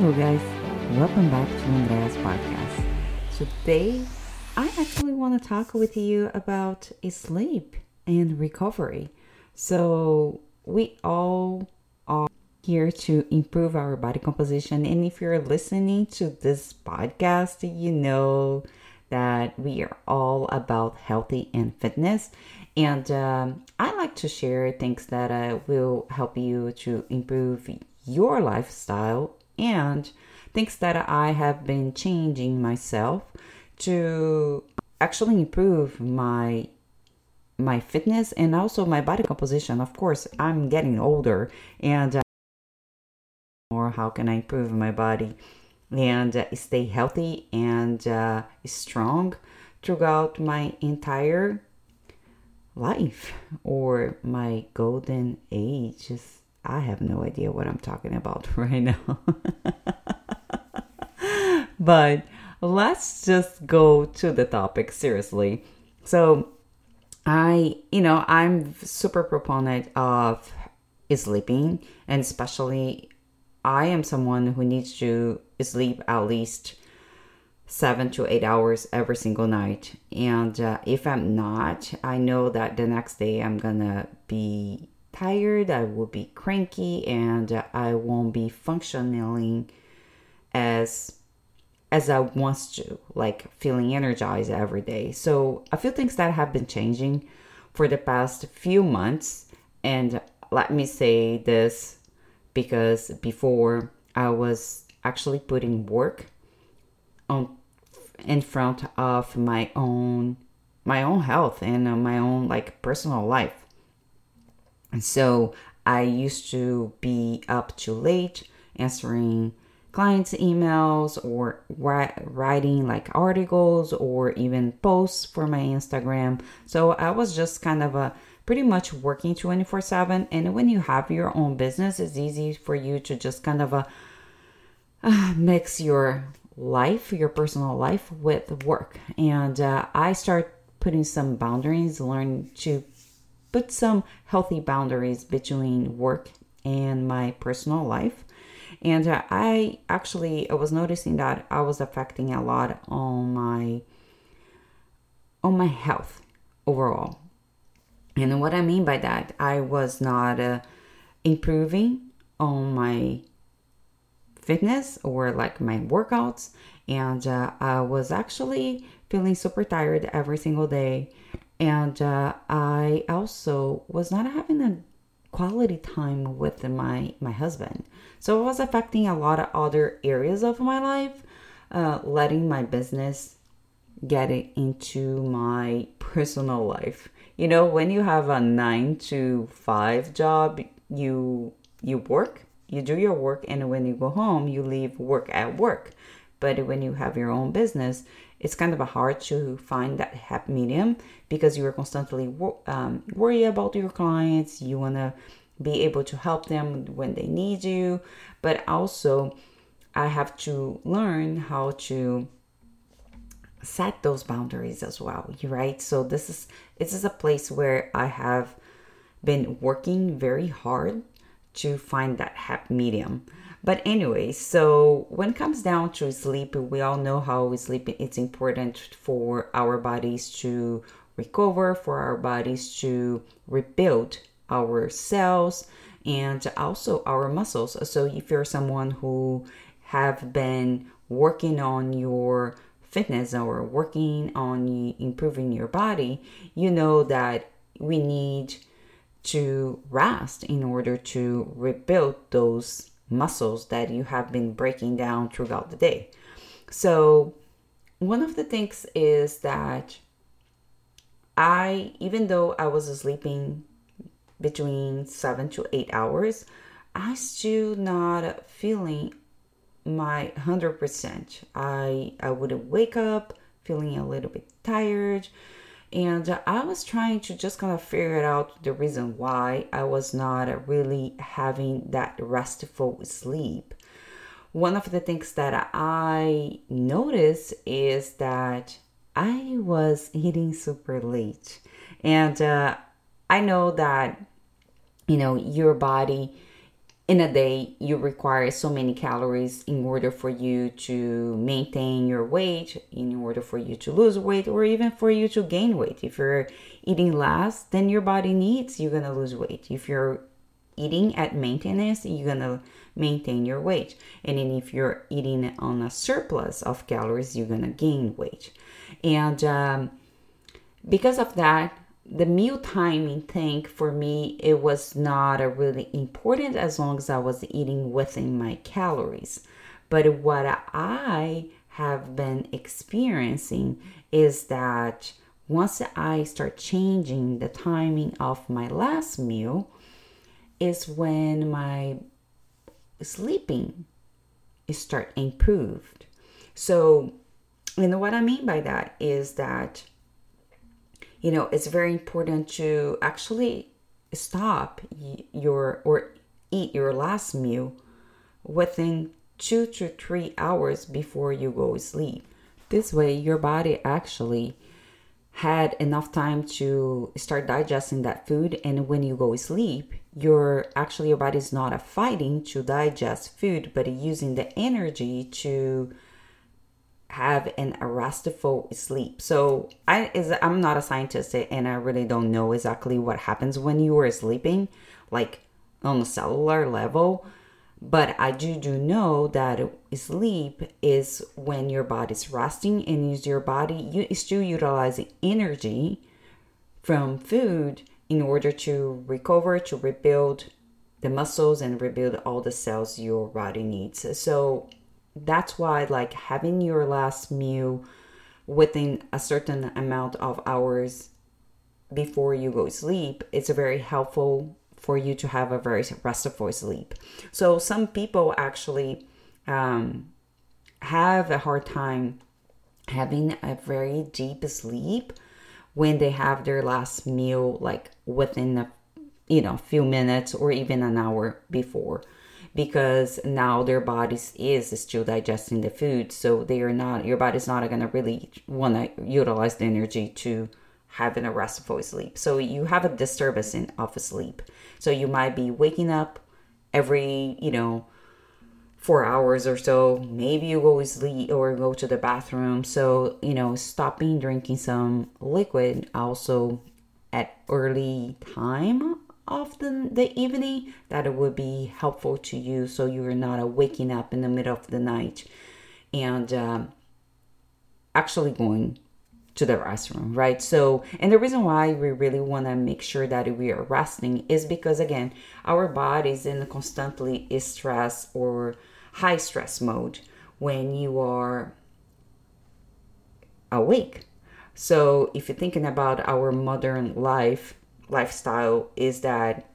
Hello, guys. Welcome back to Andrea's podcast. Today, I actually want to talk with you about sleep and recovery. So, we all are here to improve our body composition. And if you're listening to this podcast, you know that we are all about healthy and fitness. And um, I like to share things that uh, will help you to improve your lifestyle and thinks that I have been changing myself to actually improve my my fitness and also my body composition. Of course, I'm getting older and uh, how can I improve my body and uh, stay healthy and uh, strong throughout my entire life or my golden age. I have no idea what I'm talking about right now. but let's just go to the topic seriously. So, I, you know, I'm super proponent of sleeping, and especially I am someone who needs to sleep at least seven to eight hours every single night. And uh, if I'm not, I know that the next day I'm gonna be tired, I will be cranky, and I won't be functioning as as I want to, like feeling energized every day. So a few things that have been changing for the past few months, and let me say this because before I was actually putting work on in front of my own my own health and my own like personal life. And so I used to be up too late answering clients' emails or writing like articles or even posts for my Instagram. So I was just kind of a pretty much working 24 7. And when you have your own business, it's easy for you to just kind of a, uh, mix your life, your personal life, with work. And uh, I start putting some boundaries, learn to put some healthy boundaries between work and my personal life. And uh, i actually i was noticing that i was affecting a lot on my on my health overall. And what i mean by that i was not uh, improving on my fitness or like my workouts. And uh, i was actually feeling super tired every single day and uh, i also was not having a quality time with my my husband. So it was affecting a lot of other areas of my life uh, letting my business get it into my personal life. You know when you have a nine to five job you you work you do your work and when you go home you leave work at work. But when you have your own business it's kind of hard to find that happy medium because you are constantly um, worry about your clients. You want to be able to help them when they need you. But also i have to learn how to set those boundaries as well right? So this is this is a place where i have been working very hard to find that happy medium but anyway, so when it comes down to sleep, we all know how sleep it's important for our bodies to recover, for our bodies to rebuild our cells and also our muscles. So if you're someone who have been working on your fitness or working on improving your body, you know that we need to rest in order to rebuild those muscles that you have been breaking down throughout the day. So, one of the things is that I, even though I was sleeping between seven to eight hours, I still not feeling my 100%. I, I would wake up feeling a little bit tired and I was trying to just kind of figure out the reason why I was not really having that restful sleep. One of the things that I noticed is that I was eating super late. And uh, I know that, you know, your body in a day you require so many calories in order for you to maintain your weight in order for you to lose weight or even for you to gain weight. If you're eating less than your body needs you're gonna lose weight. If you're eating at maintenance you're gonna maintain your weight. And then if you're eating on a surplus of calories you're gonna gain weight. And um, because of that the meal timing thing for me it was not a really important as long as i was eating within my calories. But what i have been experiencing is that once i start changing the timing of my last meal is when my sleeping is start improved. So you know what i mean by that is that you know it's very important to actually stop your or eat your last meal within two to three hours before you go to sleep. This way your body actually had enough time to start digesting that food and when you go to sleep your actually your body is not fighting to digest food but using the energy to have an restful sleep. So I is I'm not a scientist eh, and I really don't know exactly what happens when you are sleeping, like on a cellular level. But I do do know that sleep is when your body's resting and is your body you still utilizing energy from food in order to recover, to rebuild the muscles and rebuild all the cells your body needs. So that's why like having your last meal within a certain amount of hours before you go sleep it's very helpful for you to have a very restful sleep. So some people actually um, have a hard time having a very deep sleep when they have their last meal like within a you know few minutes or even an hour before because now their bodies is still digesting the food. So they are not your body's not going to really want to utilize the energy to having a restful sleep. So you have a disturbance in of sleep. So you might be waking up every you know four hours or so. Maybe you go to sleep or go to the bathroom. So you know stopping drinking some liquid also at early time of the, evening that it would be helpful to you so you're not uh, waking up in the middle of the night and um, actually going to the restroom, right? So, and the reason why we really want to make sure that we are resting is because, again, our bodies in a constantly stress or high stress mode when you are awake. So, if you're thinking about our modern life, lifestyle is that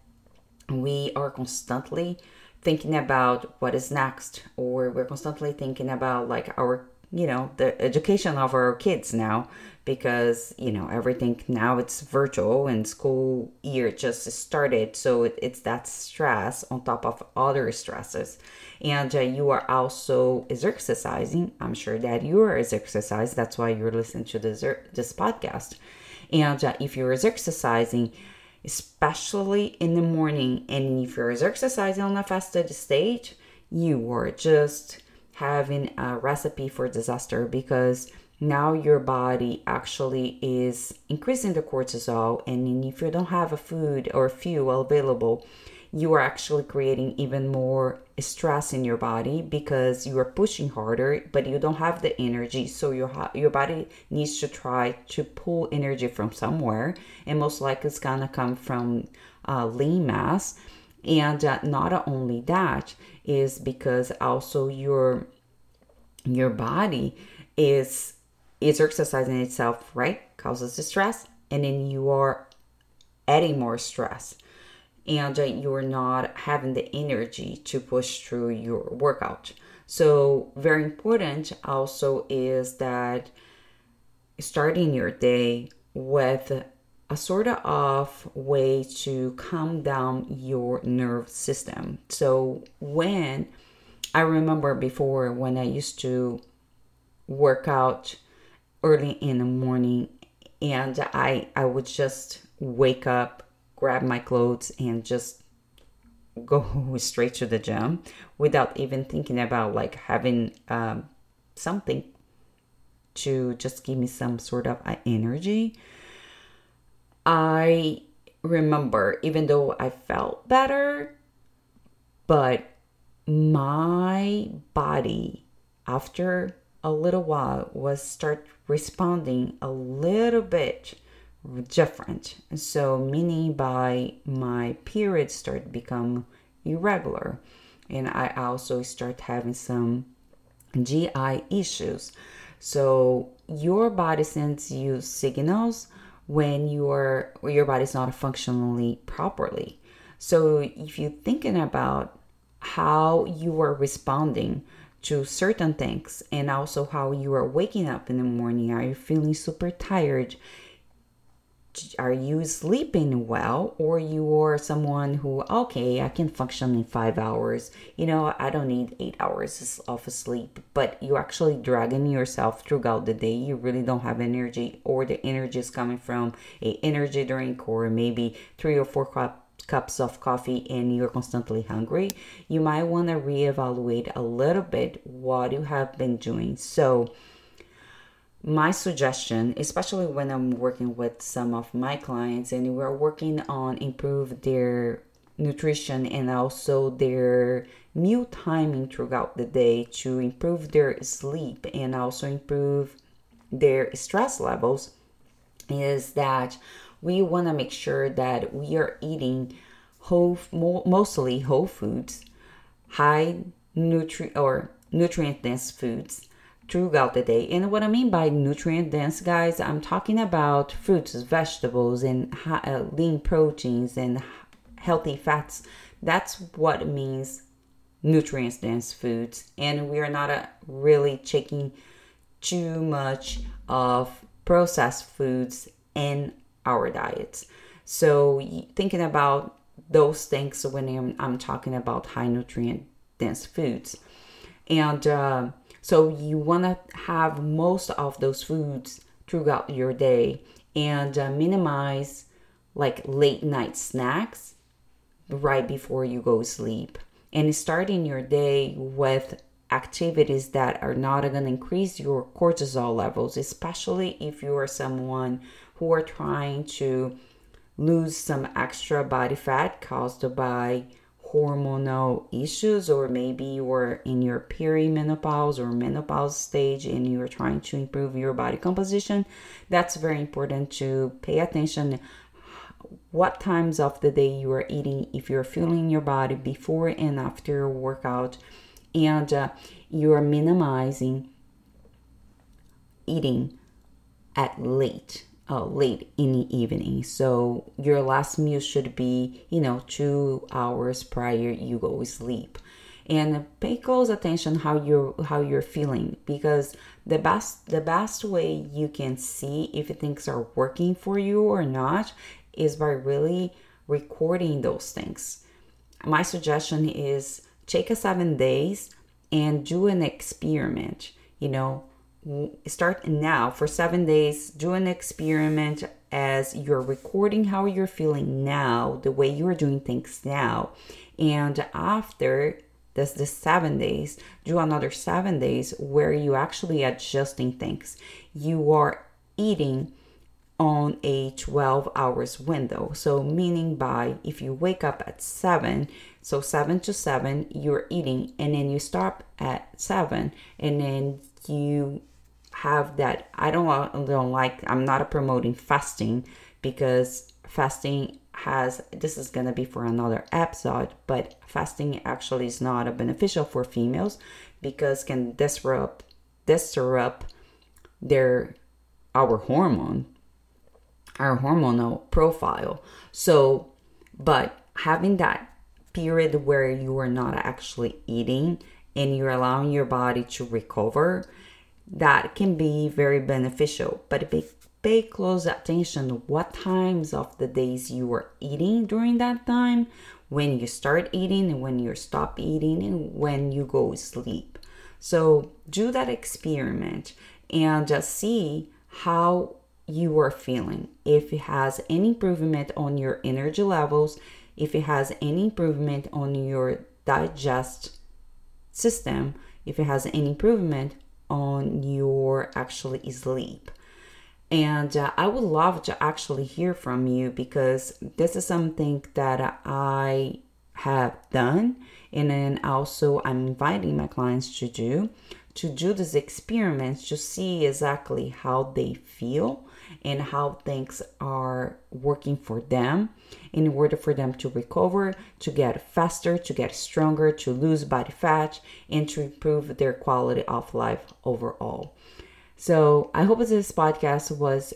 we are constantly thinking about what is next or we're constantly thinking about like our you know the education of our kids now because you know everything now it's virtual and school year just started so it, it's that stress on top of other stresses. And uh, you are also exercising. I'm sure that you are exercising. That's why you're listening to this, this podcast and uh, if you're exercising, especially in the morning, and if you're exercising on a fasted state, you are just having a recipe for disaster because now your body actually is increasing the cortisol. And if you don't have a food or fuel available you are actually creating even more stress in your body because you are pushing harder but you don't have the energy. So your your body needs to try to pull energy from somewhere. And most likely it's gonna come from uh, lean mass. And uh, not only that is because also your your body is is exercising itself right? Causes the stress and then you are adding more stress and you're not having the energy to push through your workout. So, very important also is that starting your day with a sort of way to calm down your nerve system. So, when I remember before when I used to work out early in the morning and I I would just wake up grab my clothes and just go straight to the gym without even thinking about like having um, something to just give me some sort of uh, energy. I remember, even though I felt better, but my body after a little while was start responding a little bit different so meaning by my periods start become irregular and i also start having some gi issues so your body sends you signals when your your body's not functionally properly so if you're thinking about how you are responding to certain things and also how you are waking up in the morning. Are you feeling super tired? Are you sleeping well, or you are someone who, okay, I can function in five hours? You know, I don't need eight hours of sleep, but you're actually dragging yourself throughout the day. You really don't have energy, or the energy is coming from a energy drink, or maybe three or four cups cups of coffee and you're constantly hungry, you might want to reevaluate a little bit what you have been doing. So, my suggestion, especially when I'm working with some of my clients and we're working on improve their nutrition and also their meal timing throughout the day to improve their sleep and also improve their stress levels is that we want to make sure that we are eating whole mostly whole foods high nutrient or nutrient dense foods throughout the day and what i mean by nutrient dense guys i'm talking about fruits vegetables and high, uh, lean proteins and healthy fats that's what it means nutrient dense foods and we are not uh, really taking too much of processed foods in our diets. So thinking about those things when I'm, I'm talking about high nutrient dense foods. And uh, so you want to have most of those foods throughout your day and uh, minimize like late night snacks right before you go sleep. And starting your day with activities that are not going to increase your cortisol levels especially if you are someone who are trying to lose some extra body fat caused by hormonal issues or maybe you're in your perimenopause or menopause stage and you're trying to improve your body composition that's very important to pay attention what times of the day you are eating if you're feeling your body before and after your workout and uh, you are minimizing eating at late uh, late in the evening. So your last meal should be, you know, two hours prior you go sleep. And pay close attention how you're how you're feeling because the best the best way you can see if things are working for you or not is by really recording those things. My suggestion is take a seven days and do an experiment. You know, start now for seven days do an experiment as you're recording how you're feeling now the way you're doing things now. And after this the seven days do another seven days where you actually adjusting things. You are eating on a 12 hours window. So meaning by if you wake up at 7 so 7 to 7 you're eating and then you stop at 7 and then you have that I don't don't like I'm not promoting fasting because fasting has this is going to be for another episode but fasting actually is not beneficial for females because can disrupt disrupt their our hormone our hormonal profile. So but having that period where you are not actually eating and you're allowing your body to recover that can be very beneficial. But pay, pay close attention to what times of the days you are eating during that time, when you start eating and when you stop eating and when you go sleep. So do that experiment and just see how you are feeling. If it has any improvement on your energy levels, if it has any improvement on your digest system, if it has any improvement on your actually sleep. And uh, I would love to actually hear from you because this is something that I have done. And then also, I'm inviting my clients to do to do these experiments to see exactly how they feel and how things are working for them in order for them to recover, to get faster, to get stronger, to lose body fat, and to improve their quality of life overall. So I hope this podcast was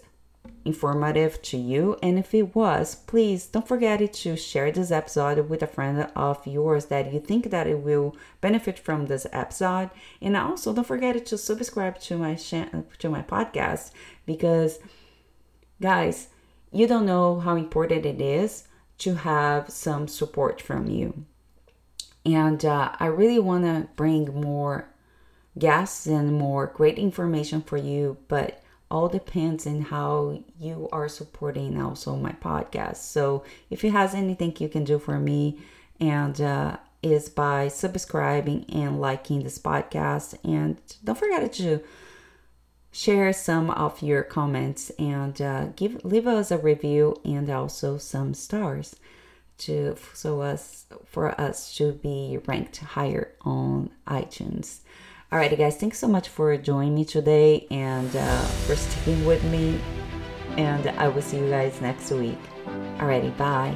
informative to you. And if it was, please don't forget to share this episode with a friend of yours that you think that it will benefit from this episode. And also don't forget to subscribe to my to my podcast because guys, you don't know how important it is to have some support from you. And uh, I really want to bring more guests and more great information for you, but all depends on how you are supporting also my podcast. So if it has anything you can do for me, and uh, is by subscribing and liking this podcast, and don't forget to share some of your comments and uh, give leave us a review and also some stars to so us for us to be ranked higher on iTunes. Alrighty, guys, thanks so much for joining me today and uh, for sticking with me. And I will see you guys next week. Alrighty, bye.